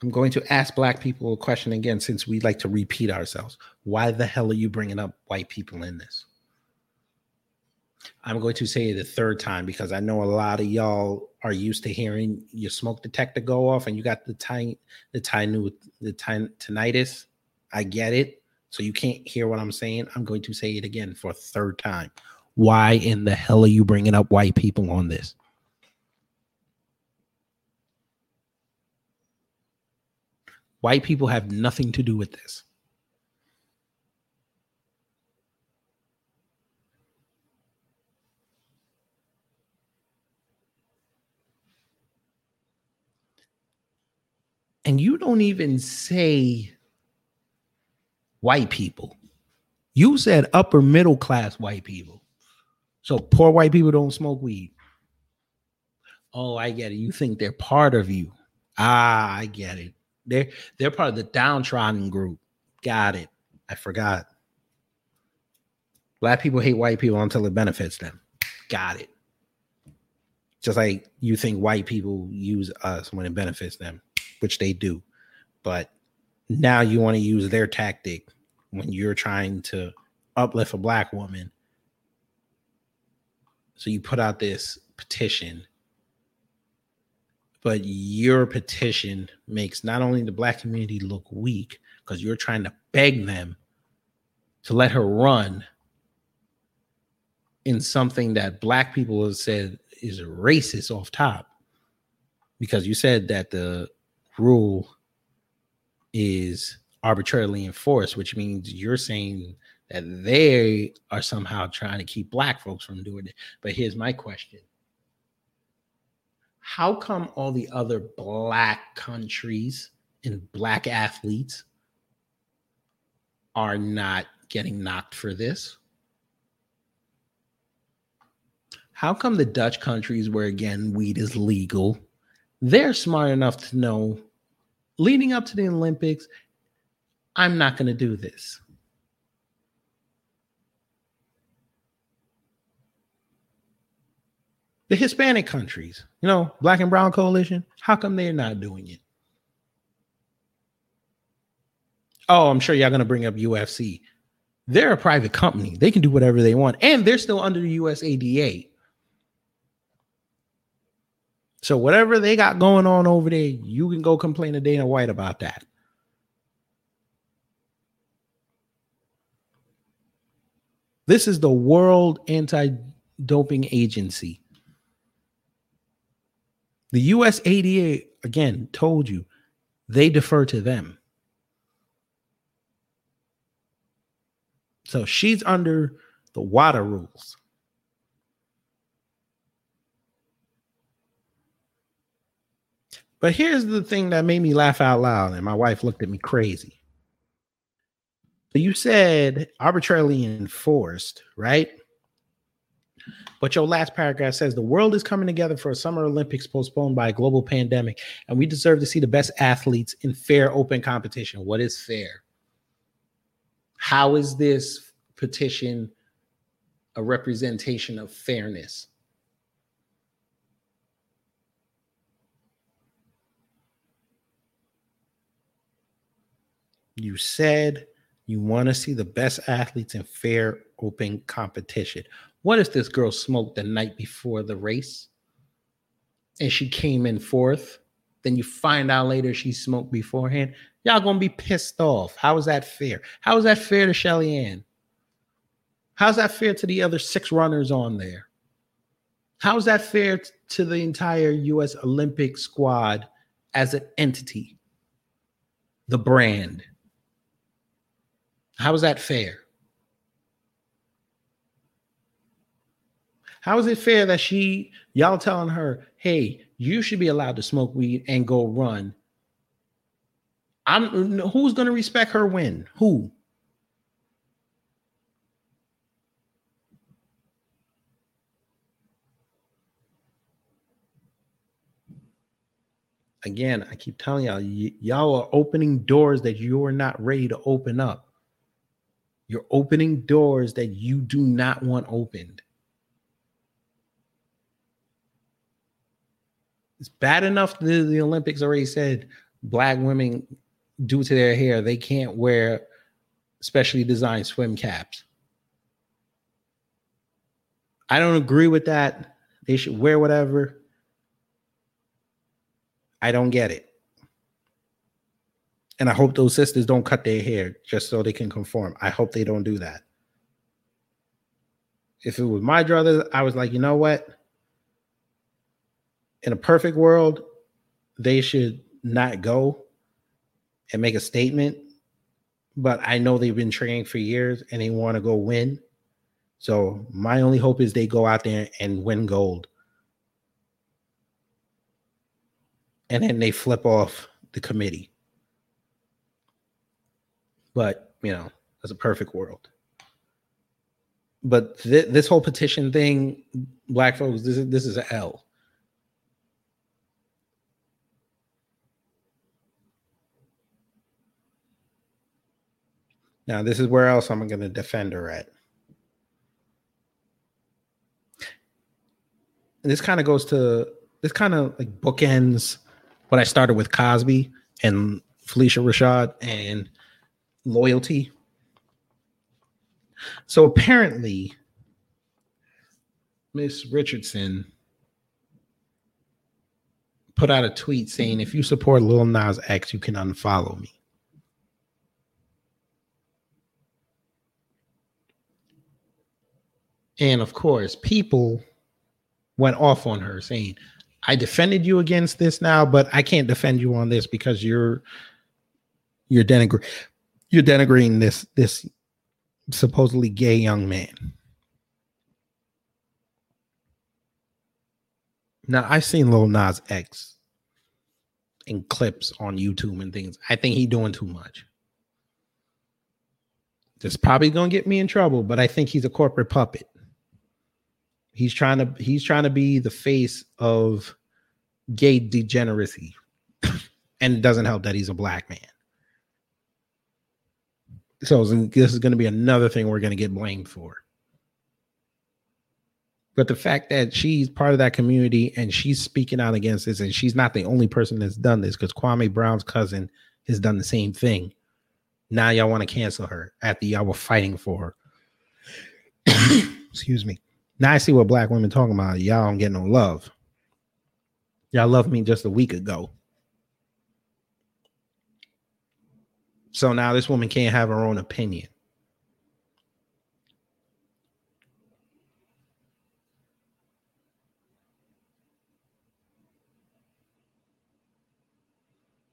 I'm going to ask black people a question again since we like to repeat ourselves. Why the hell are you bringing up white people in this? I'm going to say it a third time because I know a lot of y'all are used to hearing your smoke detector go off and you got the time the time the time tinnitus. I get it. So you can't hear what I'm saying. I'm going to say it again for a third time. Why in the hell are you bringing up white people on this? White people have nothing to do with this. And you don't even say white people. You said upper middle class white people. So poor white people don't smoke weed. Oh, I get it. You think they're part of you. Ah, I get it. They're they're part of the downtrodden group. Got it. I forgot. Black people hate white people until it benefits them. Got it. Just like you think white people use us when it benefits them, which they do. But now you want to use their tactic when you're trying to uplift a black woman. So you put out this petition but your petition makes not only the black community look weak because you're trying to beg them to let her run in something that black people have said is racist off top. Because you said that the rule is arbitrarily enforced which means you're saying that they are somehow trying to keep black folks from doing it. But here's my question how come all the other black countries and black athletes are not getting knocked for this? How come the Dutch countries, where again weed is legal, they're smart enough to know leading up to the Olympics, I'm not going to do this. The Hispanic countries, you know, Black and Brown Coalition, how come they're not doing it? Oh, I'm sure y'all to bring up UFC. They're a private company. They can do whatever they want, and they're still under the USADA. So whatever they got going on over there, you can go complain to Dana White about that. This is the World Anti-Doping Agency. The USADA, again told you they defer to them. So she's under the WADA rules. But here's the thing that made me laugh out loud, and my wife looked at me crazy. So you said arbitrarily enforced, right? But your last paragraph says the world is coming together for a Summer Olympics postponed by a global pandemic, and we deserve to see the best athletes in fair, open competition. What is fair? How is this petition a representation of fairness? You said you want to see the best athletes in fair, open competition. What if this girl smoked the night before the race and she came in fourth? Then you find out later she smoked beforehand. Y'all gonna be pissed off. How is that fair? How is that fair to Shelly Ann? How's that fair to the other six runners on there? How is that fair t- to the entire U.S. Olympic squad as an entity? The brand. How is that fair? How is it fair that she, y'all telling her, hey, you should be allowed to smoke weed and go run? I'm who's gonna respect her win? Who? Again, I keep telling y'all, y- y'all are opening doors that you are not ready to open up. You're opening doors that you do not want opened. It's bad enough the, the Olympics already said black women, due to their hair, they can't wear specially designed swim caps. I don't agree with that. They should wear whatever. I don't get it. And I hope those sisters don't cut their hair just so they can conform. I hope they don't do that. If it was my brother, I was like, you know what? In a perfect world, they should not go and make a statement. But I know they've been training for years and they want to go win. So my only hope is they go out there and win gold. And then they flip off the committee. But, you know, that's a perfect world. But thi- this whole petition thing, black folks, this is this is a L. Now, this is where else I'm going to defend her at. And this kind of goes to this kind of like bookends what I started with Cosby and Phylicia Rashad and loyalty. So apparently, Miss Richardson put out a tweet saying, if you support Lil Nas X, you can unfollow me. And of course, people went off on her saying, I defended you against this now, but I can't defend you on this because you're you're denigr you're denigrating this this supposedly gay young man. Now I've seen Lil Nas X in clips on YouTube and things. I think he doing too much. This probably gonna get me in trouble, but I think he's a corporate puppet. He's trying to he's trying to be the face of gay degeneracy. and it doesn't help that he's a black man. So this is going to be another thing we're going to get blamed for. But the fact that she's part of that community and she's speaking out against this, and she's not the only person that's done this because Kwame Brown's cousin has done the same thing. Now y'all want to cancel her after y'all were fighting for her. Excuse me. Now I see what black women talking about. Y'all don't get no love. Y'all loved me just a week ago. So now this woman can't have her own opinion.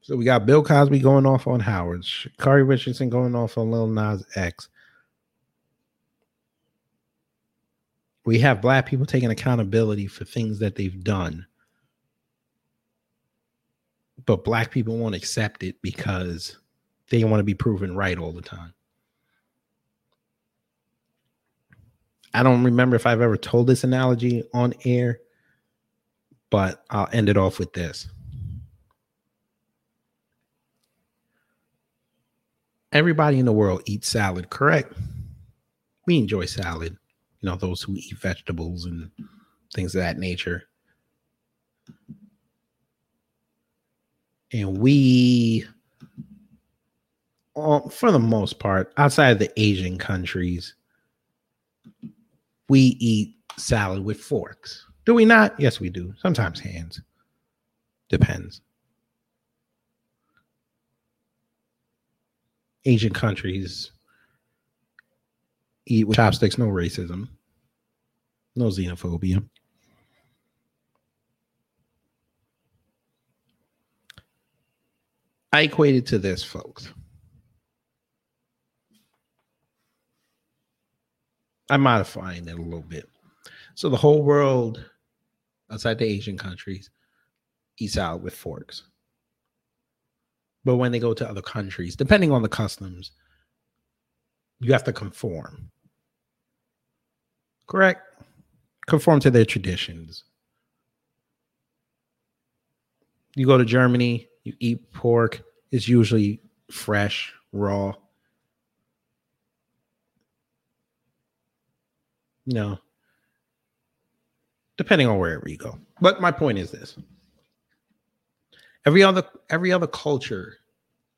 So we got Bill Cosby going off on Howard, Kari Richardson going off on Lil Nas X. We have black people taking accountability for things that they've done. But black people won't accept it because they want to be proven right all the time. I don't remember if I've ever told this analogy on air, but I'll end it off with this. Everybody in the world eats salad, correct? We enjoy salad. You know, those who eat vegetables and things of that nature. And we, uh, for the most part, outside of the Asian countries, we eat salad with forks. Do we not? Yes, we do. Sometimes hands. Depends. Asian countries eat with chopsticks. No racism. No xenophobia. I equated to this, folks. I'm modifying it a little bit. So the whole world outside the Asian countries eats out with forks. But when they go to other countries, depending on the customs, you have to conform. Correct? Conform to their traditions. You go to Germany, you eat pork, it's usually fresh, raw. Know, depending on wherever you go. But my point is this. Every other every other culture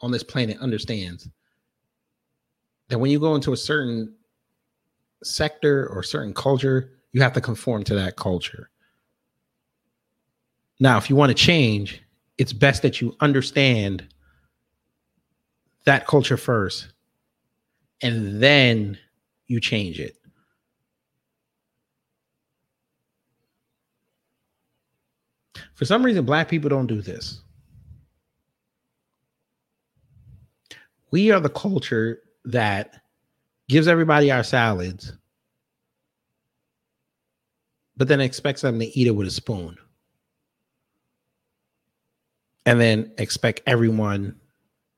on this planet understands that when you go into a certain sector or certain culture, you have to conform to that culture. Now, if you want to change, it's best that you understand that culture first and then you change it. For some reason, black people don't do this. We are the culture that gives everybody our salads, but then expects them to eat it with a spoon. And then expect everyone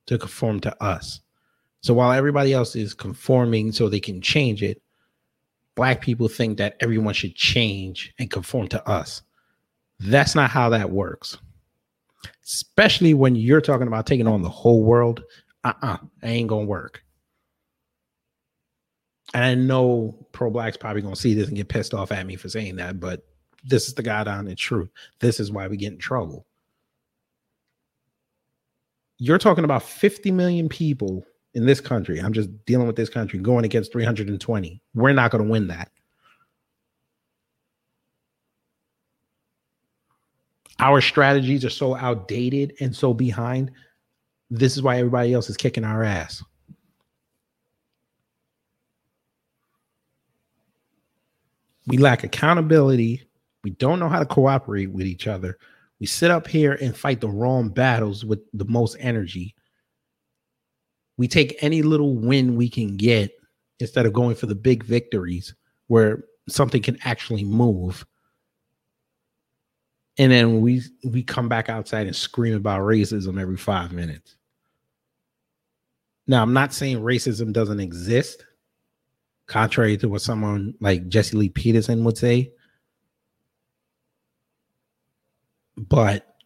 to conform to us. So while everybody else is conforming so they can change it, black people think that everyone should change and conform to us. That's not how that works. Especially when you're talking about taking on the whole world. Uh-uh. It ain't gonna work. And I know pro blacks probably gonna see this and get pissed off at me for saying that, but this is the God honest truth. This is why we get in trouble. You're talking about 50 million people in this country. I'm just dealing with this country going against 320. We're not to win that. Our strategies are so outdated and so behind. This is why everybody else is kicking our ass. We lack accountability. We don't know how to cooperate with each other. We sit up here and fight the wrong battles with the most energy. We take any little win we can get instead of going for the big victories where something can actually move. And then we we come back outside and scream about racism every 5 minutes. Now, I'm not saying racism doesn't exist, contrary to what someone like Jesse Lee Peterson would say. But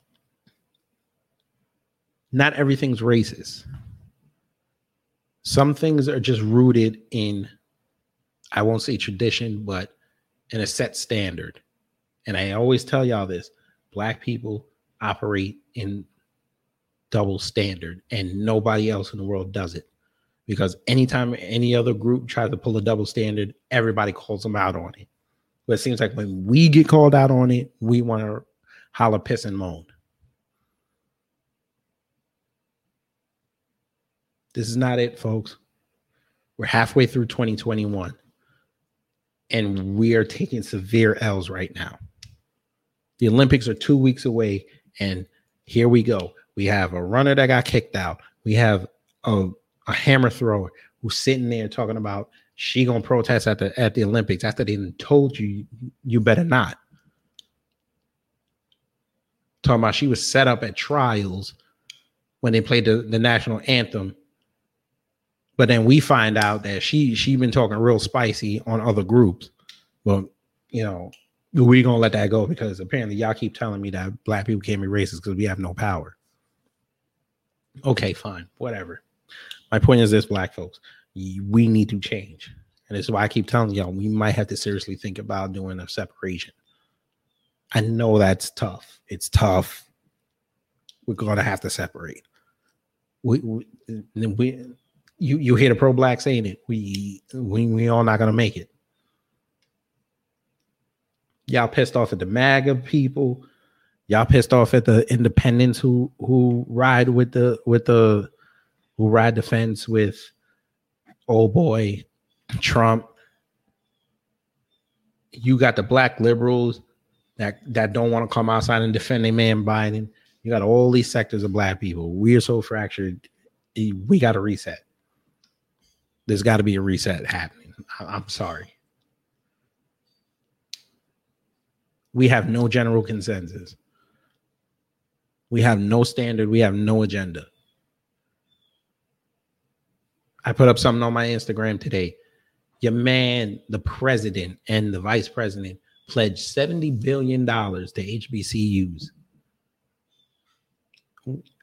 not everything's racist. Some things are just rooted in, I won't say tradition, but in a set standard. And I always tell y'all this black people operate in double standard, and nobody else in the world does it. Because anytime any other group tries to pull a double standard, everybody calls them out on it. But it seems like when we get called out on it, we want to holler, piss, and moan. This is not it, folks. We're halfway through 2021, and we are taking severe L's right now. The Olympics are two weeks away, and here we go. We have a runner that got kicked out. We have a, a hammer thrower who's sitting there talking about she gonna protest at the at the Olympics after they told you you better not. Talking about she was set up at trials when they played the, the national anthem. But then we find out that she she been talking real spicy on other groups. Well, you know, we gonna let that go because apparently y'all keep telling me that black people can't be racist because we have no power. Okay, fine, whatever. My point is this, black folks, we need to change. And this is why I keep telling y'all we might have to seriously think about doing a separation. I know that's tough. It's tough. We're gonna have to separate. We, we, we you you hear the pro black saying it. We we we all not gonna make it. Y'all pissed off at the MAGA people. Y'all pissed off at the independents who who ride with the with the who ride the fence with old boy Trump. You got the black liberals that that don't want to come outside and defend their man Biden. You got all these sectors of black people. We are so fractured. Eh, we got to reset. There's got to be a reset happening. I'm sorry. We have no general consensus. We have no standard. We have no agenda. I put up something on my Instagram today. Your man, the president and the vice president pledged $70 billion to HBCUs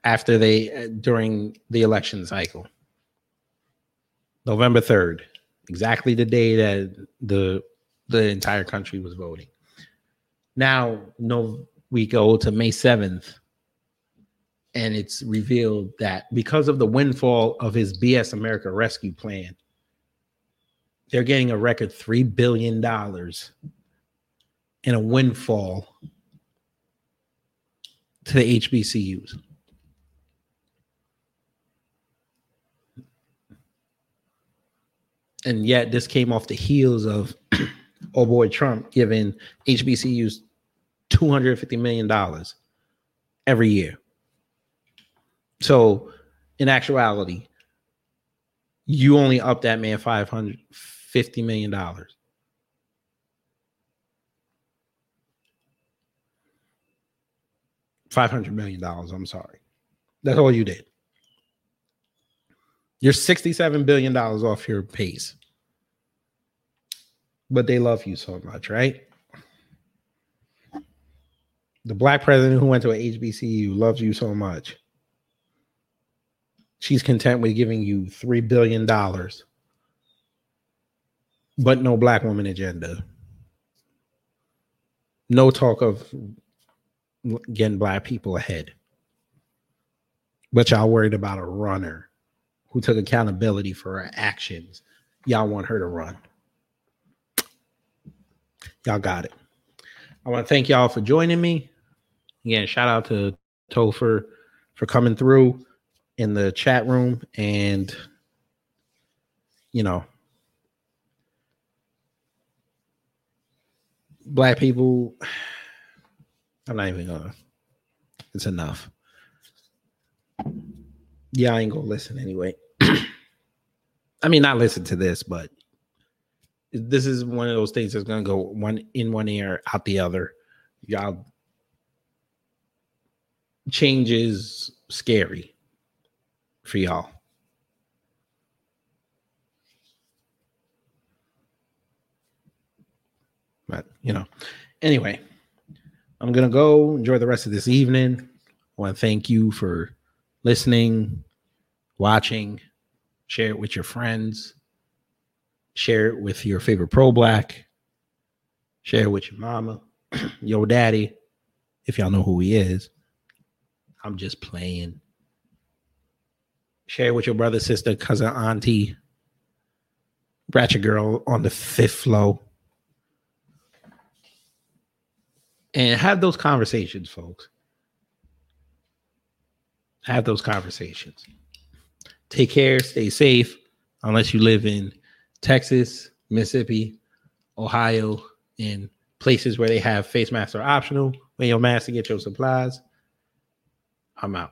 after they, uh, during the election cycle. November 3rd, exactly the day that the the entire country was voting. Now, no, we go to May 7th, and it's revealed that because of the windfall of his BS America Rescue Plan, they're getting a record $3 billion in a windfall to the HBCUs. And yet, this came off the heels of oh boy Trump giving HBCUs $250 million every year. So, in actuality, you only up that man $550 million. $500 million. I'm sorry. That's all you did. You're $67 billion off your pace. But they love you so much, right? The black president who went to a HBCU loves you so much. She's content with giving you $3 billion, but no black woman agenda. No talk of getting black people ahead. But y'all worried about a runner who took accountability for her actions. Y'all want her to run. Y'all got it. I want to thank y'all for joining me. Again, shout out to Topher for coming through in the chat room and you know black people i'm not even gonna it's enough. Yeah i ain't gonna listen anyway. I mean not listen to this but this is one of those things that's gonna go one in one ear out the other. Y'all change is scary for y'all. But you know, anyway, I'm gonna go enjoy the rest of this evening. I want to thank you for listening, watching, share it with your friends, share it with your favorite pro black, share it with your mama, your daddy, if y'all know who he is. I'm just playing share with your brother, sister, cousin, auntie, ratchet girl on the fifth floor. And have those conversations, folks. Have those conversations. Take care, stay safe, unless you live in Texas, Mississippi, Ohio, in places where they have face masks are optional. Wear your mask to get your supplies. I'm out.